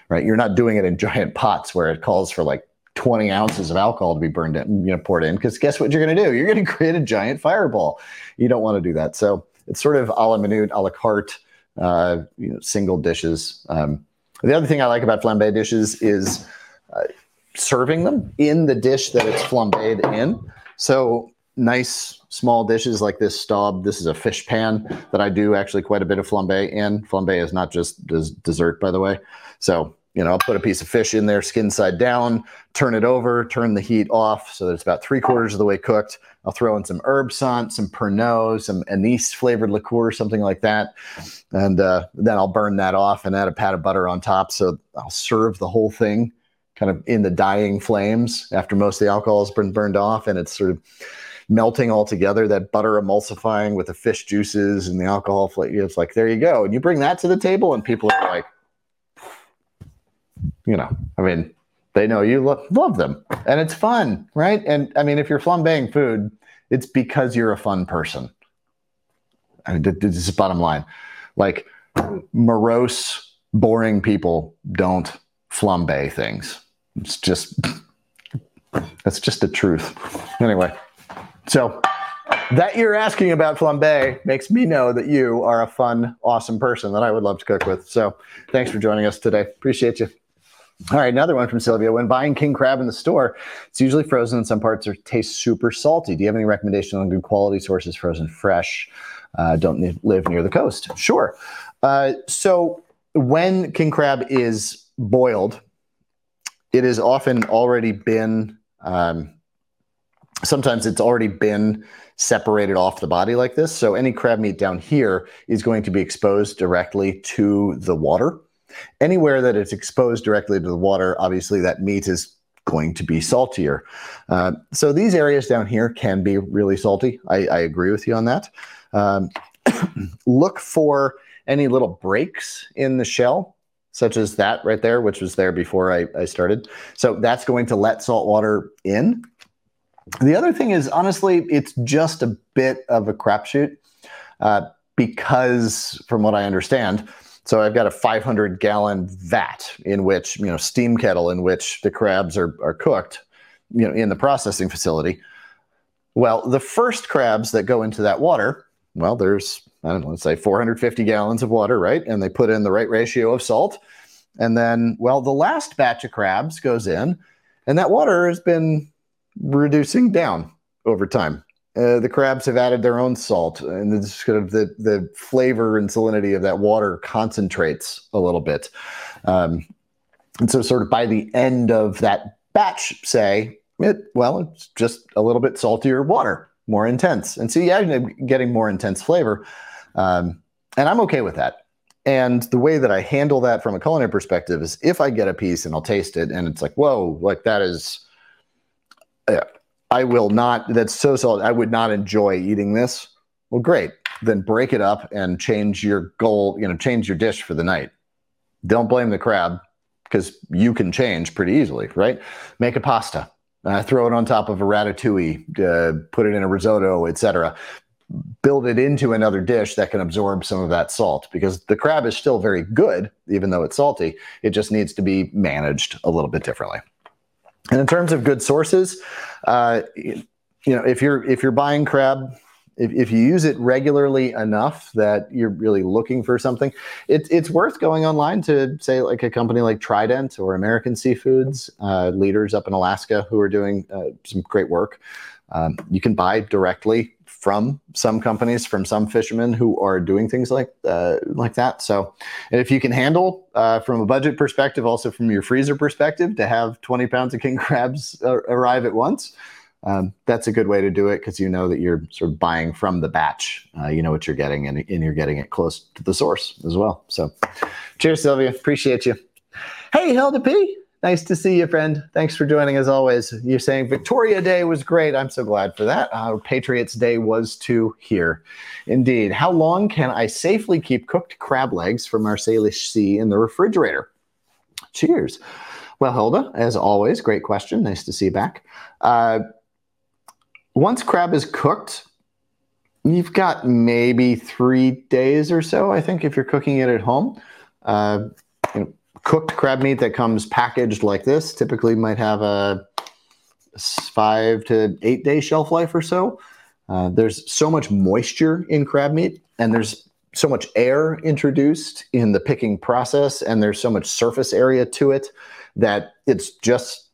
right? You're not doing it in giant pots where it calls for like 20 ounces of alcohol to be burned in, you know, poured in. Because guess what you're going to do? You're going to create a giant fireball. You don't want to do that. So it's sort of a la minute, a la carte, uh, you know, single dishes. Um, the other thing I like about flambe dishes is uh, serving them in the dish that it's flambéed in. So nice small dishes like this Staub. This is a fish pan that I do actually quite a bit of flambe in. Flambe is not just des- dessert, by the way. So, you know, I'll put a piece of fish in there, skin side down, turn it over, turn the heat off so that it's about three quarters of the way cooked. I'll throw in some Herbsaint, some Pernod, some anise flavored liqueur, something like that. And uh, then I'll burn that off and add a pat of butter on top. So I'll serve the whole thing kind of in the dying flames after most of the alcohol has been burned off. And it's sort of melting all together, that butter emulsifying with the fish juices and the alcohol flavor. It's like, there you go. And you bring that to the table, and people are like, you know, I mean, they know you lo- love them and it's fun, right? And I mean, if you're flambeing food, it's because you're a fun person. I mean, this is bottom line. Like, morose, boring people don't flambe things. It's just, that's just the truth. Anyway. So that you're asking about flambe makes me know that you are a fun, awesome person that I would love to cook with. So thanks for joining us today. Appreciate you. All right, another one from Sylvia. When buying king crab in the store, it's usually frozen in some parts or tastes super salty. Do you have any recommendations on good quality sources, frozen fresh? Uh, don't live near the coast. Sure. Uh, so when king crab is boiled, it has often already been um, sometimes it's already been separated off the body like this. So any crab meat down here is going to be exposed directly to the water. Anywhere that it's exposed directly to the water, obviously that meat is going to be saltier. Uh, so these areas down here can be really salty. I, I agree with you on that. Um, look for any little breaks in the shell, such as that right there, which was there before I, I started. So that's going to let salt water in The other thing is, honestly, it's just a bit of a crapshoot uh, because, from what I understand, so I've got a 500 gallon vat in which, you know, steam kettle in which the crabs are, are cooked, you know, in the processing facility. Well, the first crabs that go into that water, well, there's, I don't know, let's say 450 gallons of water, right? And they put in the right ratio of salt. And then, well, the last batch of crabs goes in, and that water has been reducing down over time. Uh, the crabs have added their own salt, and the sort of the the flavor and salinity of that water concentrates a little bit. Um, and so, sort of by the end of that batch, say it well, it's just a little bit saltier water, more intense, and so yeah, getting more intense flavor, um, and I'm okay with that. And the way that I handle that from a culinary perspective is if I get a piece and I'll taste it, and it's like, whoa, like that is I will not, that's so solid. I would not enjoy eating this. Well, great. Then break it up and change your goal, you know, change your dish for the night. Don't blame the crab because you can change pretty easily, right? Make a pasta, uh, throw it on top of a ratatouille, uh, put it in a risotto, etc. Build it into another dish that can absorb some of that salt because the crab is still very good, even though it's salty. It just needs to be managed a little bit differently. And in terms of good sources, uh, you know, if you're if you're buying crab, if, if you use it regularly enough that you're really looking for something, it, it's worth going online to say like a company like Trident or American Seafoods, uh, leaders up in Alaska who are doing uh, some great work. Um, you can buy directly from some companies, from some fishermen who are doing things like uh, like that. So, if you can handle uh, from a budget perspective, also from your freezer perspective, to have 20 pounds of king crabs arrive at once, um, that's a good way to do it because you know that you're sort of buying from the batch. Uh, you know what you're getting, and, and you're getting it close to the source as well. So, cheers, Sylvia. Appreciate you. Hey, Hilda P. Nice to see you, friend. Thanks for joining as always. You're saying Victoria Day was great. I'm so glad for that. Uh, Patriots Day was too here. Indeed. How long can I safely keep cooked crab legs from our Salish Sea in the refrigerator? Cheers. Well, Hilda, as always, great question. Nice to see you back. Uh, once crab is cooked, you've got maybe three days or so, I think, if you're cooking it at home. Uh, you know, cooked crab meat that comes packaged like this typically might have a five to eight day shelf life or so. Uh, there's so much moisture in crab meat, and there's so much air introduced in the picking process, and there's so much surface area to it that it's just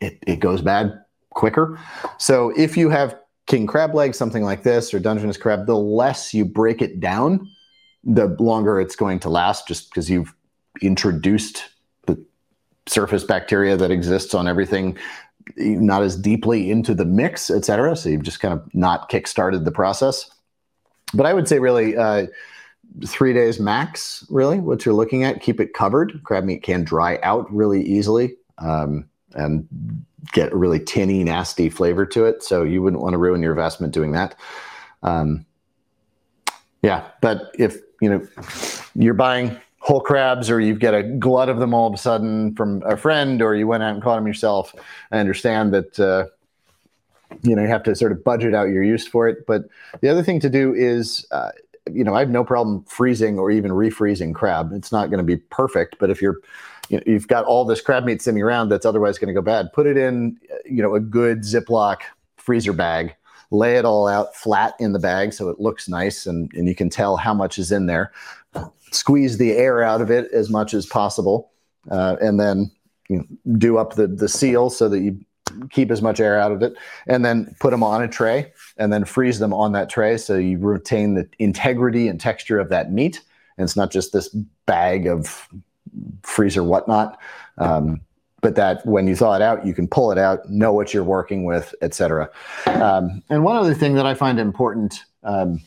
it, it goes bad quicker. So if you have king crab legs, something like this, or Dungeness crab, the less you break it down, the longer it's going to last, just because you've introduced the surface bacteria that exists on everything not as deeply into the mix, et cetera. So you've just kind of not kick-started the process. But I would say really uh, three days max, really, what you're looking at. Keep it covered. Crab meat can dry out really easily um, and get a really tinny, nasty flavor to it. So you wouldn't want to ruin your investment doing that. Um, yeah, but if you know you're buying whole crabs or you get a glut of them all of a sudden from a friend or you went out and caught them yourself. I understand that uh, you know you have to sort of budget out your use for it. But the other thing to do is uh, you know i have no problem freezing or even refreezing crab. It's not going to be perfect but if you're you know, you've got all this crab meat sitting around that's otherwise going to go bad put it in you know a good ziploc freezer bag lay it all out flat in the bag so it looks nice and, and you can tell how much is in there squeeze the air out of it as much as possible, uh, and then you know, do up the the seal so that you keep as much air out of it, and then put them on a tray, and then freeze them on that tray so you retain the integrity and texture of that meat, and it's not just this bag of freezer whatnot. Um, but that when you thaw it out, you can pull it out, know what you're working with, etc. Um, and one other thing that I find important um,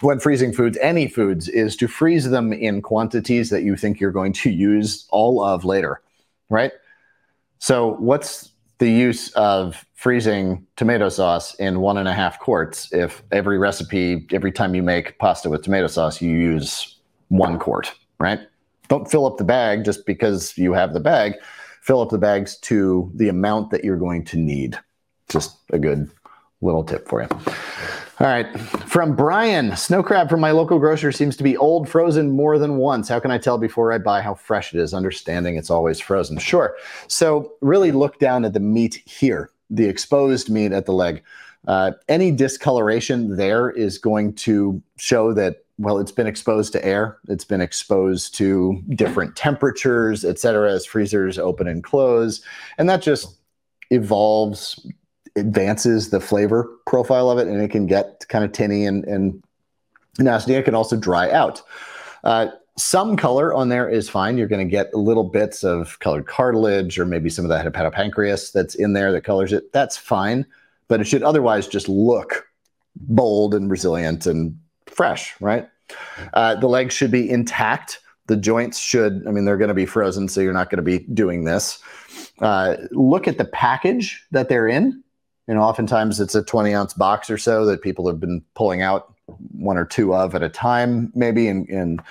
when freezing foods, any foods, is to freeze them in quantities that you think you're going to use all of later, right? So, what's the use of freezing tomato sauce in one and a half quarts if every recipe, every time you make pasta with tomato sauce, you use one quart, right? Don't fill up the bag just because you have the bag. Fill up the bags to the amount that you're going to need. just a good little tip for you. All right. From Brian, snow crab from my local grocer seems to be old, frozen more than once. How can I tell before I buy how fresh it is, understanding it's always frozen? Sure. So, really look down at the meat here, the exposed meat at the leg. Uh, any discoloration there is going to show that, well, it's been exposed to air, it's been exposed to different temperatures, et cetera, as freezers open and close. And that just evolves advances the flavor profile of it and it can get kind of tinny and, and nasty. It can also dry out. Uh, some color on there is fine. You're going to get little bits of colored cartilage or maybe some of that hepatopancreas that's in there that colors it. That's fine, but it should otherwise just look bold and resilient and fresh, right? Uh, the legs should be intact. The joints should, I mean, they're going to be frozen, so you're not going to be doing this. Uh, look at the package that they're in. You know, oftentimes it's a 20 ounce box or so that people have been pulling out one or two of at a time, maybe. And, and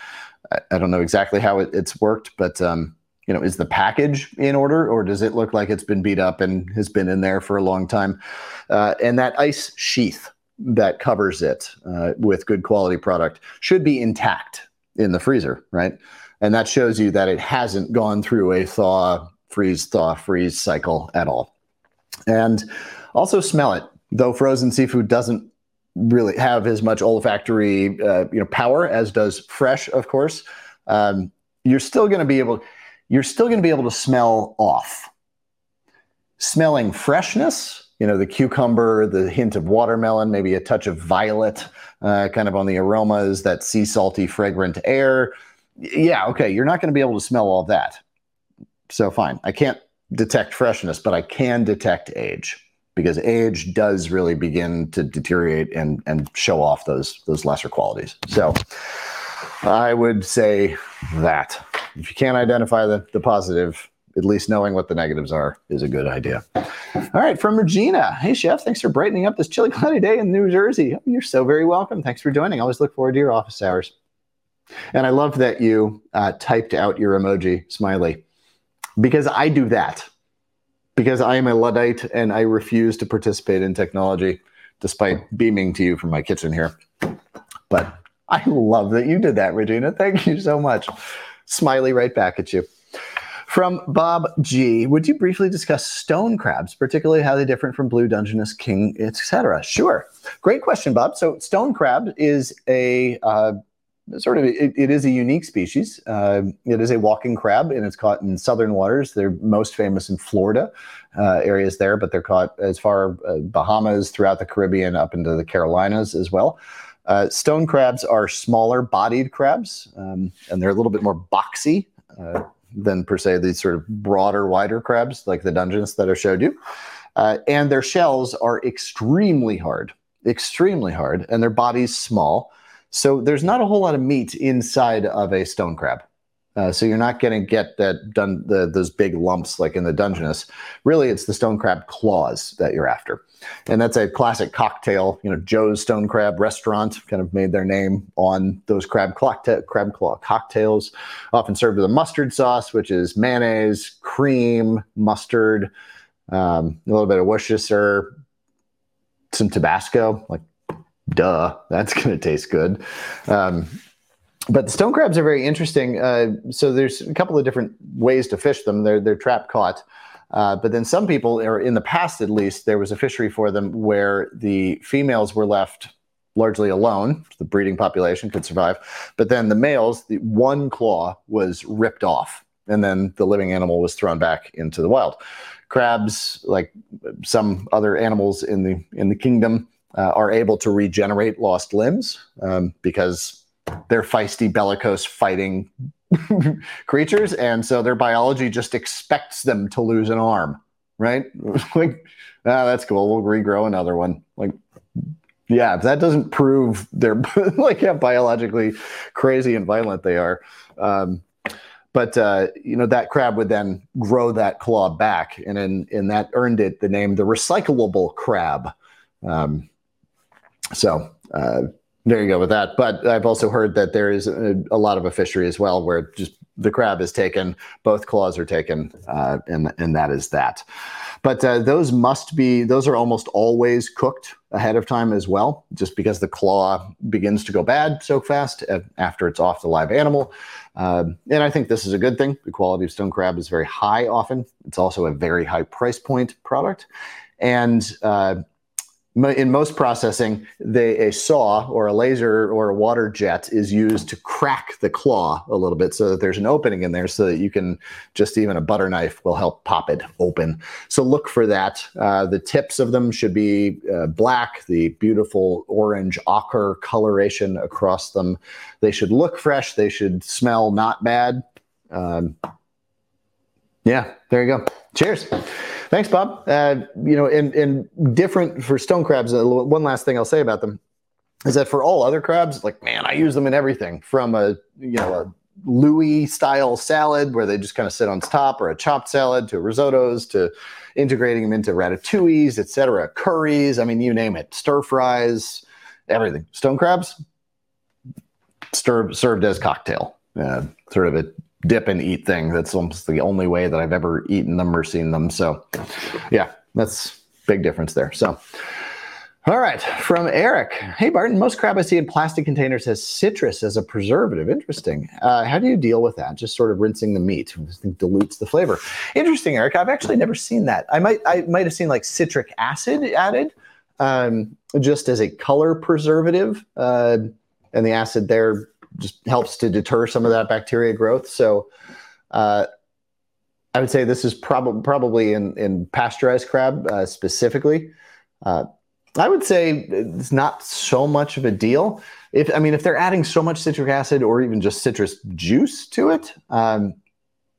I don't know exactly how it, it's worked, but um, you know, is the package in order, or does it look like it's been beat up and has been in there for a long time? Uh, and that ice sheath that covers it uh, with good quality product should be intact in the freezer, right? And that shows you that it hasn't gone through a thaw, freeze, thaw, freeze cycle at all. And also smell it, though frozen seafood doesn't really have as much olfactory uh, you know power as does fresh, of course. Um, you're still going to be able you're still going to be able to smell off. Smelling freshness, you know, the cucumber, the hint of watermelon, maybe a touch of violet, uh, kind of on the aromas, that sea salty, fragrant air. Yeah, okay, you're not going to be able to smell all that. So fine, I can't detect freshness, but I can detect age because age does really begin to deteriorate and and show off those those lesser qualities. So I would say that if you can't identify the, the positive, at least knowing what the negatives are is a good idea. All right, from Regina. Hey, Chef, thanks for brightening up this chilly, cloudy day in New Jersey. You're so very welcome. Thanks for joining. I always look forward to your office hours. And I love that you uh, typed out your emoji smiley because I do that because I am a Luddite and I refuse to participate in technology despite beaming to you from my kitchen here. But I love that you did that, Regina. Thank you so much. Smiley right back at you. From Bob G, would you briefly discuss stone crabs, particularly how they're different from blue Dungeness, king, etc.? Sure. Great question, Bob. So stone crab is a uh, sort of it, it is a unique species. Uh, it is a walking crab, and it's caught in southern waters. They're most famous in Florida uh, areas there, but they're caught as far uh, Bahamas, throughout the Caribbean, up into the Carolinas as well. Uh, stone crabs are smaller bodied crabs, um, and they're a little bit more boxy uh, than per se these sort of broader, wider crabs like the Dungeness that I showed you. Uh, and their shells are extremely hard, extremely hard, and their bodies small. So there's not a whole lot of meat inside of a stone crab. Uh, so you're not going to get that done the, those big lumps like in the Dungeness. Really, it's the stone crab claws that you're after, and that's a classic cocktail. You know, Joe's Stone Crab Restaurant kind of made their name on those crab crab claw cocktails, often served with a mustard sauce, which is mayonnaise, cream, mustard, um, a little bit of Worcestershire, some Tabasco, like duh, that's going to taste good. Um, but the stone crabs are very interesting. Uh, so there's a couple of different ways to fish them. They're they're trap caught. Uh, but then some people, or in the past at least, there was a fishery for them where the females were left largely alone. The breeding population could survive, but then the males, the one claw was ripped off, and then the living animal was thrown back into the wild. Crabs, like some other animals in the in the kingdom, uh, are able to regenerate lost limbs um, because they're feisty, bellicose, fighting creatures, and so their biology just expects them to lose an arm, right? like, ah, that's cool. We'll regrow another one. Like, yeah, that doesn't prove they're like how biologically crazy and violent they are. Um, but uh, you know that crab would then grow that claw back, and in, and that earned it the name the recyclable crab. Um, so uh, there you go with that. But I've also heard that there is a, a, lot of a fishery as well where just the crab is taken, both claws are taken, uh, and and that is that. But uh, those must be those are almost always cooked ahead of time as well, just because the claw begins to go bad so fast after it's off the live animal. Uh, and I think this is a good thing. The quality of stone crab is very high often. It's also a very high price point product. And uh, in most processing, they, a saw or a laser or a water jet is used to crack the claw a little bit so that there's an opening in there so that you can just even a butter knife will help pop it open. So look for that. Uh, the tips of them should be uh, black, the beautiful orange ochre coloration across them. They should look fresh. They should smell not bad. Um, yeah, there you go. Cheers. Thanks, Bob. Uh, you know, and, and different for stone crabs, uh, one last thing I'll say about them is that for all other crabs, like, man, I use them in everything from a, you know, a Louis style salad where they just kind of sit on top or a chopped salad to risottos to integrating them into ratatouilles, etc., curries. I mean, you name it, stir fries, everything. Stone crabs, stir, served as cocktail, uh, sort of a dip and eat thing. That's almost the only way that I've ever eaten them or seen them. So, yeah, that's big difference there. So, all right, from Eric. Hey, Barton, most crab I see in plastic containers has citrus as a preservative. Interesting. Uh, how do you deal with that? Just sort of rinsing the meat I think dilutes the flavor. Interesting, Eric. I've actually never seen that. I might I might have seen like citric acid added um, just as a color preservative, uh, and the acid there just helps to deter some of that bacteria growth. So uh, I would say this is prob- probably in, in pasteurized crab uh, specifically. Uh, I would say it's not so much of a deal. If I mean, if they're adding so much citric acid or even just citrus juice to it um,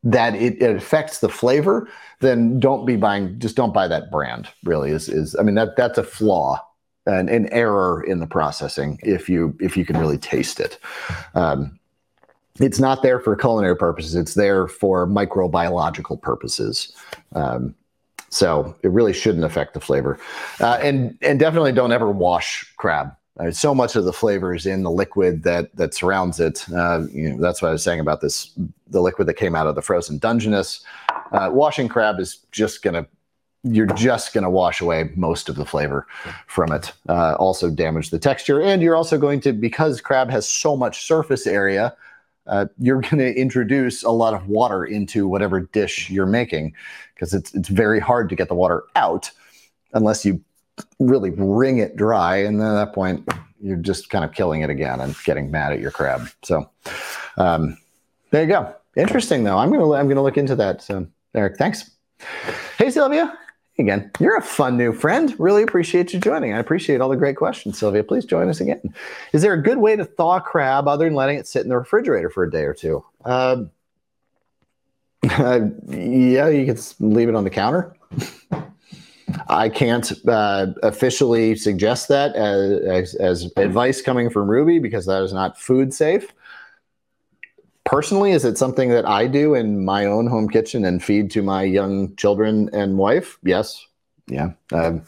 that it, it, affects the flavor, then don't be buying. Just don't buy that brand. Really, is is I mean that that's a flaw an, an error in the processing if you if you can really taste it. Um, it's not there for culinary purposes. It's there for microbiological purposes. Um, so it really shouldn't affect the flavor. Uh, and and definitely don't ever wash crab. Uh, so much of the flavor is in the liquid that that surrounds it. Uh, you know, that's what I was saying about this. The liquid that came out of the frozen Dungeness. Uh, washing crab is just going to you're just going to wash away most of the flavor from it. Uh, also damage the texture, and you're also going to because crab has so much surface area. Uh, you're going to introduce a lot of water into whatever dish you're making because it's it's very hard to get the water out unless you really wring it dry, and then at that point you're just kind of killing it again and getting mad at your crab. So um, there you go. Interesting though. I'm gonna I'm gonna look into that. So Eric, thanks. Hey Sylvia, again. You're a fun new friend. Really appreciate you joining. I appreciate all the great questions, Sylvia. Please join us again. Is there a good way to thaw crab other than letting it sit in the refrigerator for a day or two? Uh, uh, yeah, you can leave it on the counter. I can't uh, officially suggest that as, as, as advice coming from Rouxbe because that is not food safe personally, is it something that I do in my own home kitchen and feed to my young children and wife? Yes. Yeah. Um,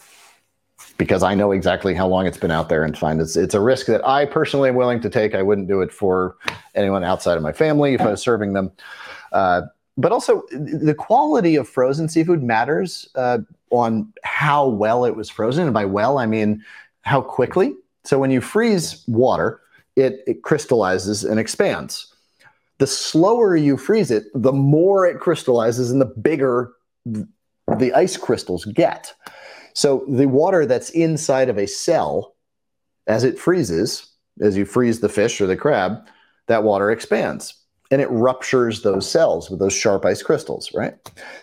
because I know exactly how long it's been out there and find it's it's a risk that I personally am willing to take. I wouldn't do it for anyone outside of my family if I was serving them. Uh, but also, the quality of frozen seafood matters uh, on how well it was frozen. And by well, I mean how quickly. So when you freeze water, it, it crystallizes and expands the slower you freeze it, the more it crystallizes and the bigger the ice crystals get. So the water that's inside of a cell, as it freezes, as you freeze the fish or the crab, that water expands and it ruptures those cells with those sharp ice crystals, right?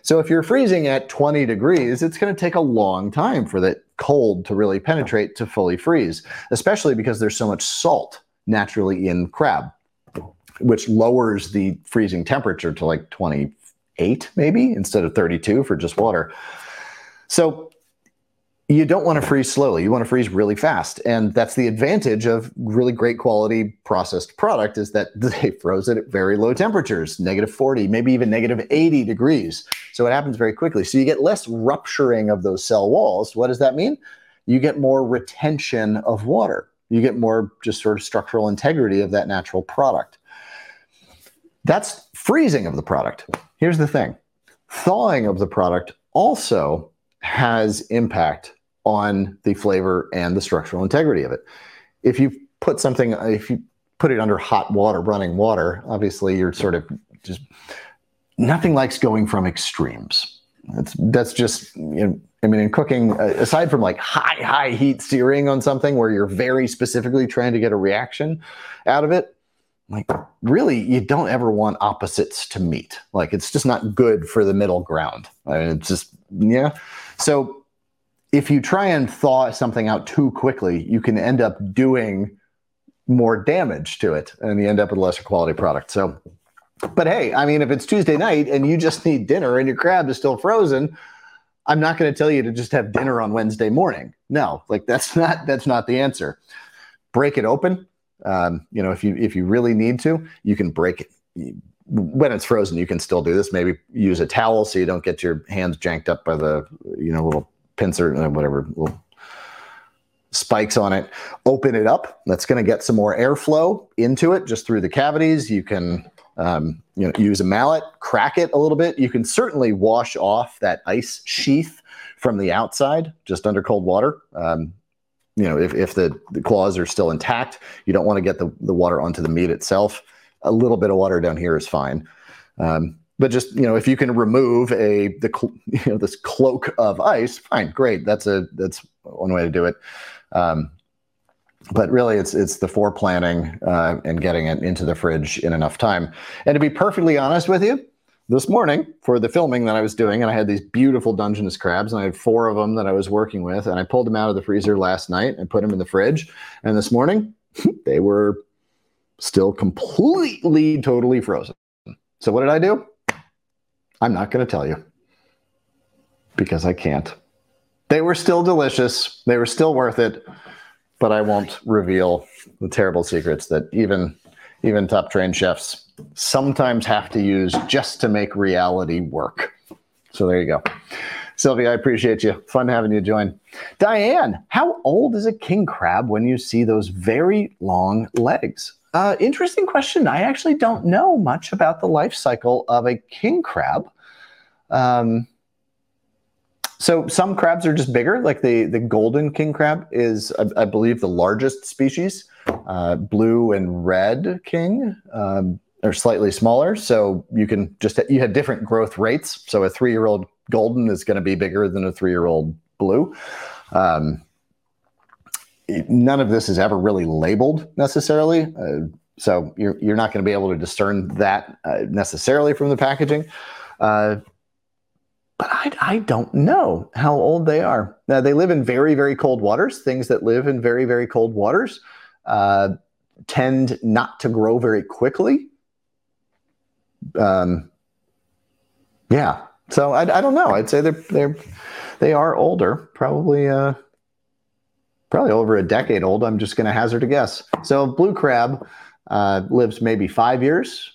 So if you're freezing at 20 degrees, it's going to take a long time for that cold to really penetrate to fully freeze, especially because there's so much salt naturally in crab which lowers the freezing temperature to like 28 maybe instead of 32 for just water. So you don't want to freeze slowly. You want to freeze really fast. And that's the advantage of really great quality processed product is that they froze it at very low temperatures, negative 40, maybe even negative 80 degrees. So it happens very quickly. So you get less rupturing of those cell walls. What does that mean? You get more retention of water. You get more just sort of structural integrity of that natural product That's freezing of the product. Here's the thing thawing of the product also has impact on the flavor and the structural integrity of it. If you put something, if you put it under hot water, running water, obviously you're sort of just nothing likes going from extremes. That's that's just you know, I mean in cooking uh, aside from like high high heat searing on something where you're very specifically trying to get a reaction out of it, like really you don't ever want opposites to meet. Like it's just not good for the middle ground. I mean, it's just yeah. So if you try and thaw something out too quickly, you can end up doing more damage to it and you end up with a lesser quality product. So but hey, I mean, if it's Tuesday night and you just need dinner and your crab is still frozen, I'm not going to tell you to just have dinner on Wednesday morning. No, like that's not that's not the answer. Break it open. Um, you know, if you if you really need to, you can break it when it's frozen. You can still do this. Maybe use a towel so you don't get your hands janked up by the you know little pincer uh, whatever little spikes on it. Open it up. That's going to get some more airflow into it just through the cavities. You can um, you know, use a mallet, crack it a little bit. You can certainly wash off that ice sheath from the outside just under cold water. Um, you know, if, if the, the claws are still intact, you don't want to get the, the water onto the meat itself. A little bit of water down here is fine. Um, but just you know, if you can remove a the you know this cloak of ice, fine, great. That's a that's one way to do it. Um, but really it's it's the foreplanning uh, and getting it into the fridge in enough time. And to be perfectly honest with you, this morning for the filming that I was doing, and I had these beautiful Dungeness crabs, and I had four of them that I was working with, and I pulled them out of the freezer last night and put them in the fridge. And this morning, they were still completely, totally frozen. So what did I do? I'm not going to tell you because I can't. They were still delicious. They were still worth it but I won't reveal the terrible secrets that even even top trained chefs sometimes have to use just to make reality work. So there you go. Sylvia, I appreciate you. Fun having you join. Diane, how old is a king crab when you see those very long legs? Uh, interesting question. I actually don't know much about the life cycle of a king crab. Um, so some crabs are just bigger, like the the golden king crab is, I, I believe, the largest species. Uh, blue and red king um, are slightly smaller, so you can just you have different growth rates. So a three year old golden is going to be bigger than a three year old blue. Um, none of this is ever really labeled necessarily. Uh, so you're, you're not going to be able to discern that uh, necessarily from the packaging. Uh, but I, I don't know how old they are. Now, they live in very, very cold waters. Things that live in very, very cold waters uh, tend not to grow very quickly. Um, yeah. So I, I don't know. I'd say they're they're they are older, probably uh, probably over a decade old. I'm just going to hazard a guess. So blue crab uh, lives maybe five years,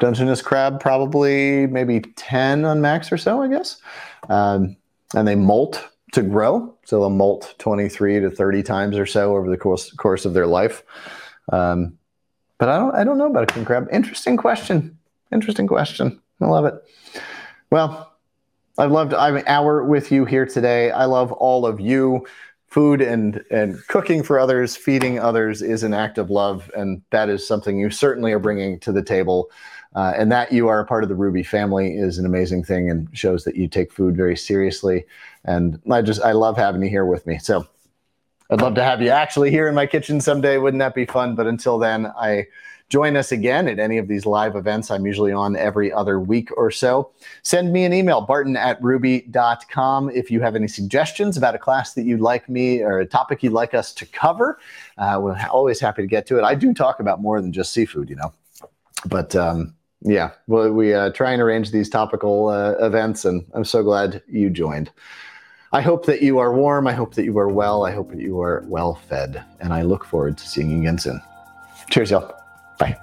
Dungeness crab, probably maybe 10 on max or so, I guess. Um, and they molt to grow. So they'll molt 23 to 30 times or so over the course, course of their life. Um, but I don't, I don't know about a king crab. Interesting question. Interesting question. I love it. Well, I've loved I'm an hour with you here today. I love all of you. Food and and cooking for others, feeding others is an act of love, and that is something you certainly are bringing to the table. Uh, and that you are a part of the Rouxbe family is an amazing thing and shows that you take food very seriously. And I just, I love having you here with me. So I'd love to have you actually here in my kitchen someday. Wouldn't that be fun? But until then, I join us again at any of these live events. I'm usually on every other week or so. Send me an email, barton at rouxbe.com, if you have any suggestions about a class that you'd like me or a topic you'd like us to cover. Uh, we're always happy to get to it. I do talk about more than just seafood, you know. But um, yeah, well, we uh, try and arrange these topical uh, events, and I'm so glad you joined. I hope that you are warm. I hope that you are well. I hope that you are well fed. And I look forward to seeing you again soon. Cheers, y'all. Bye.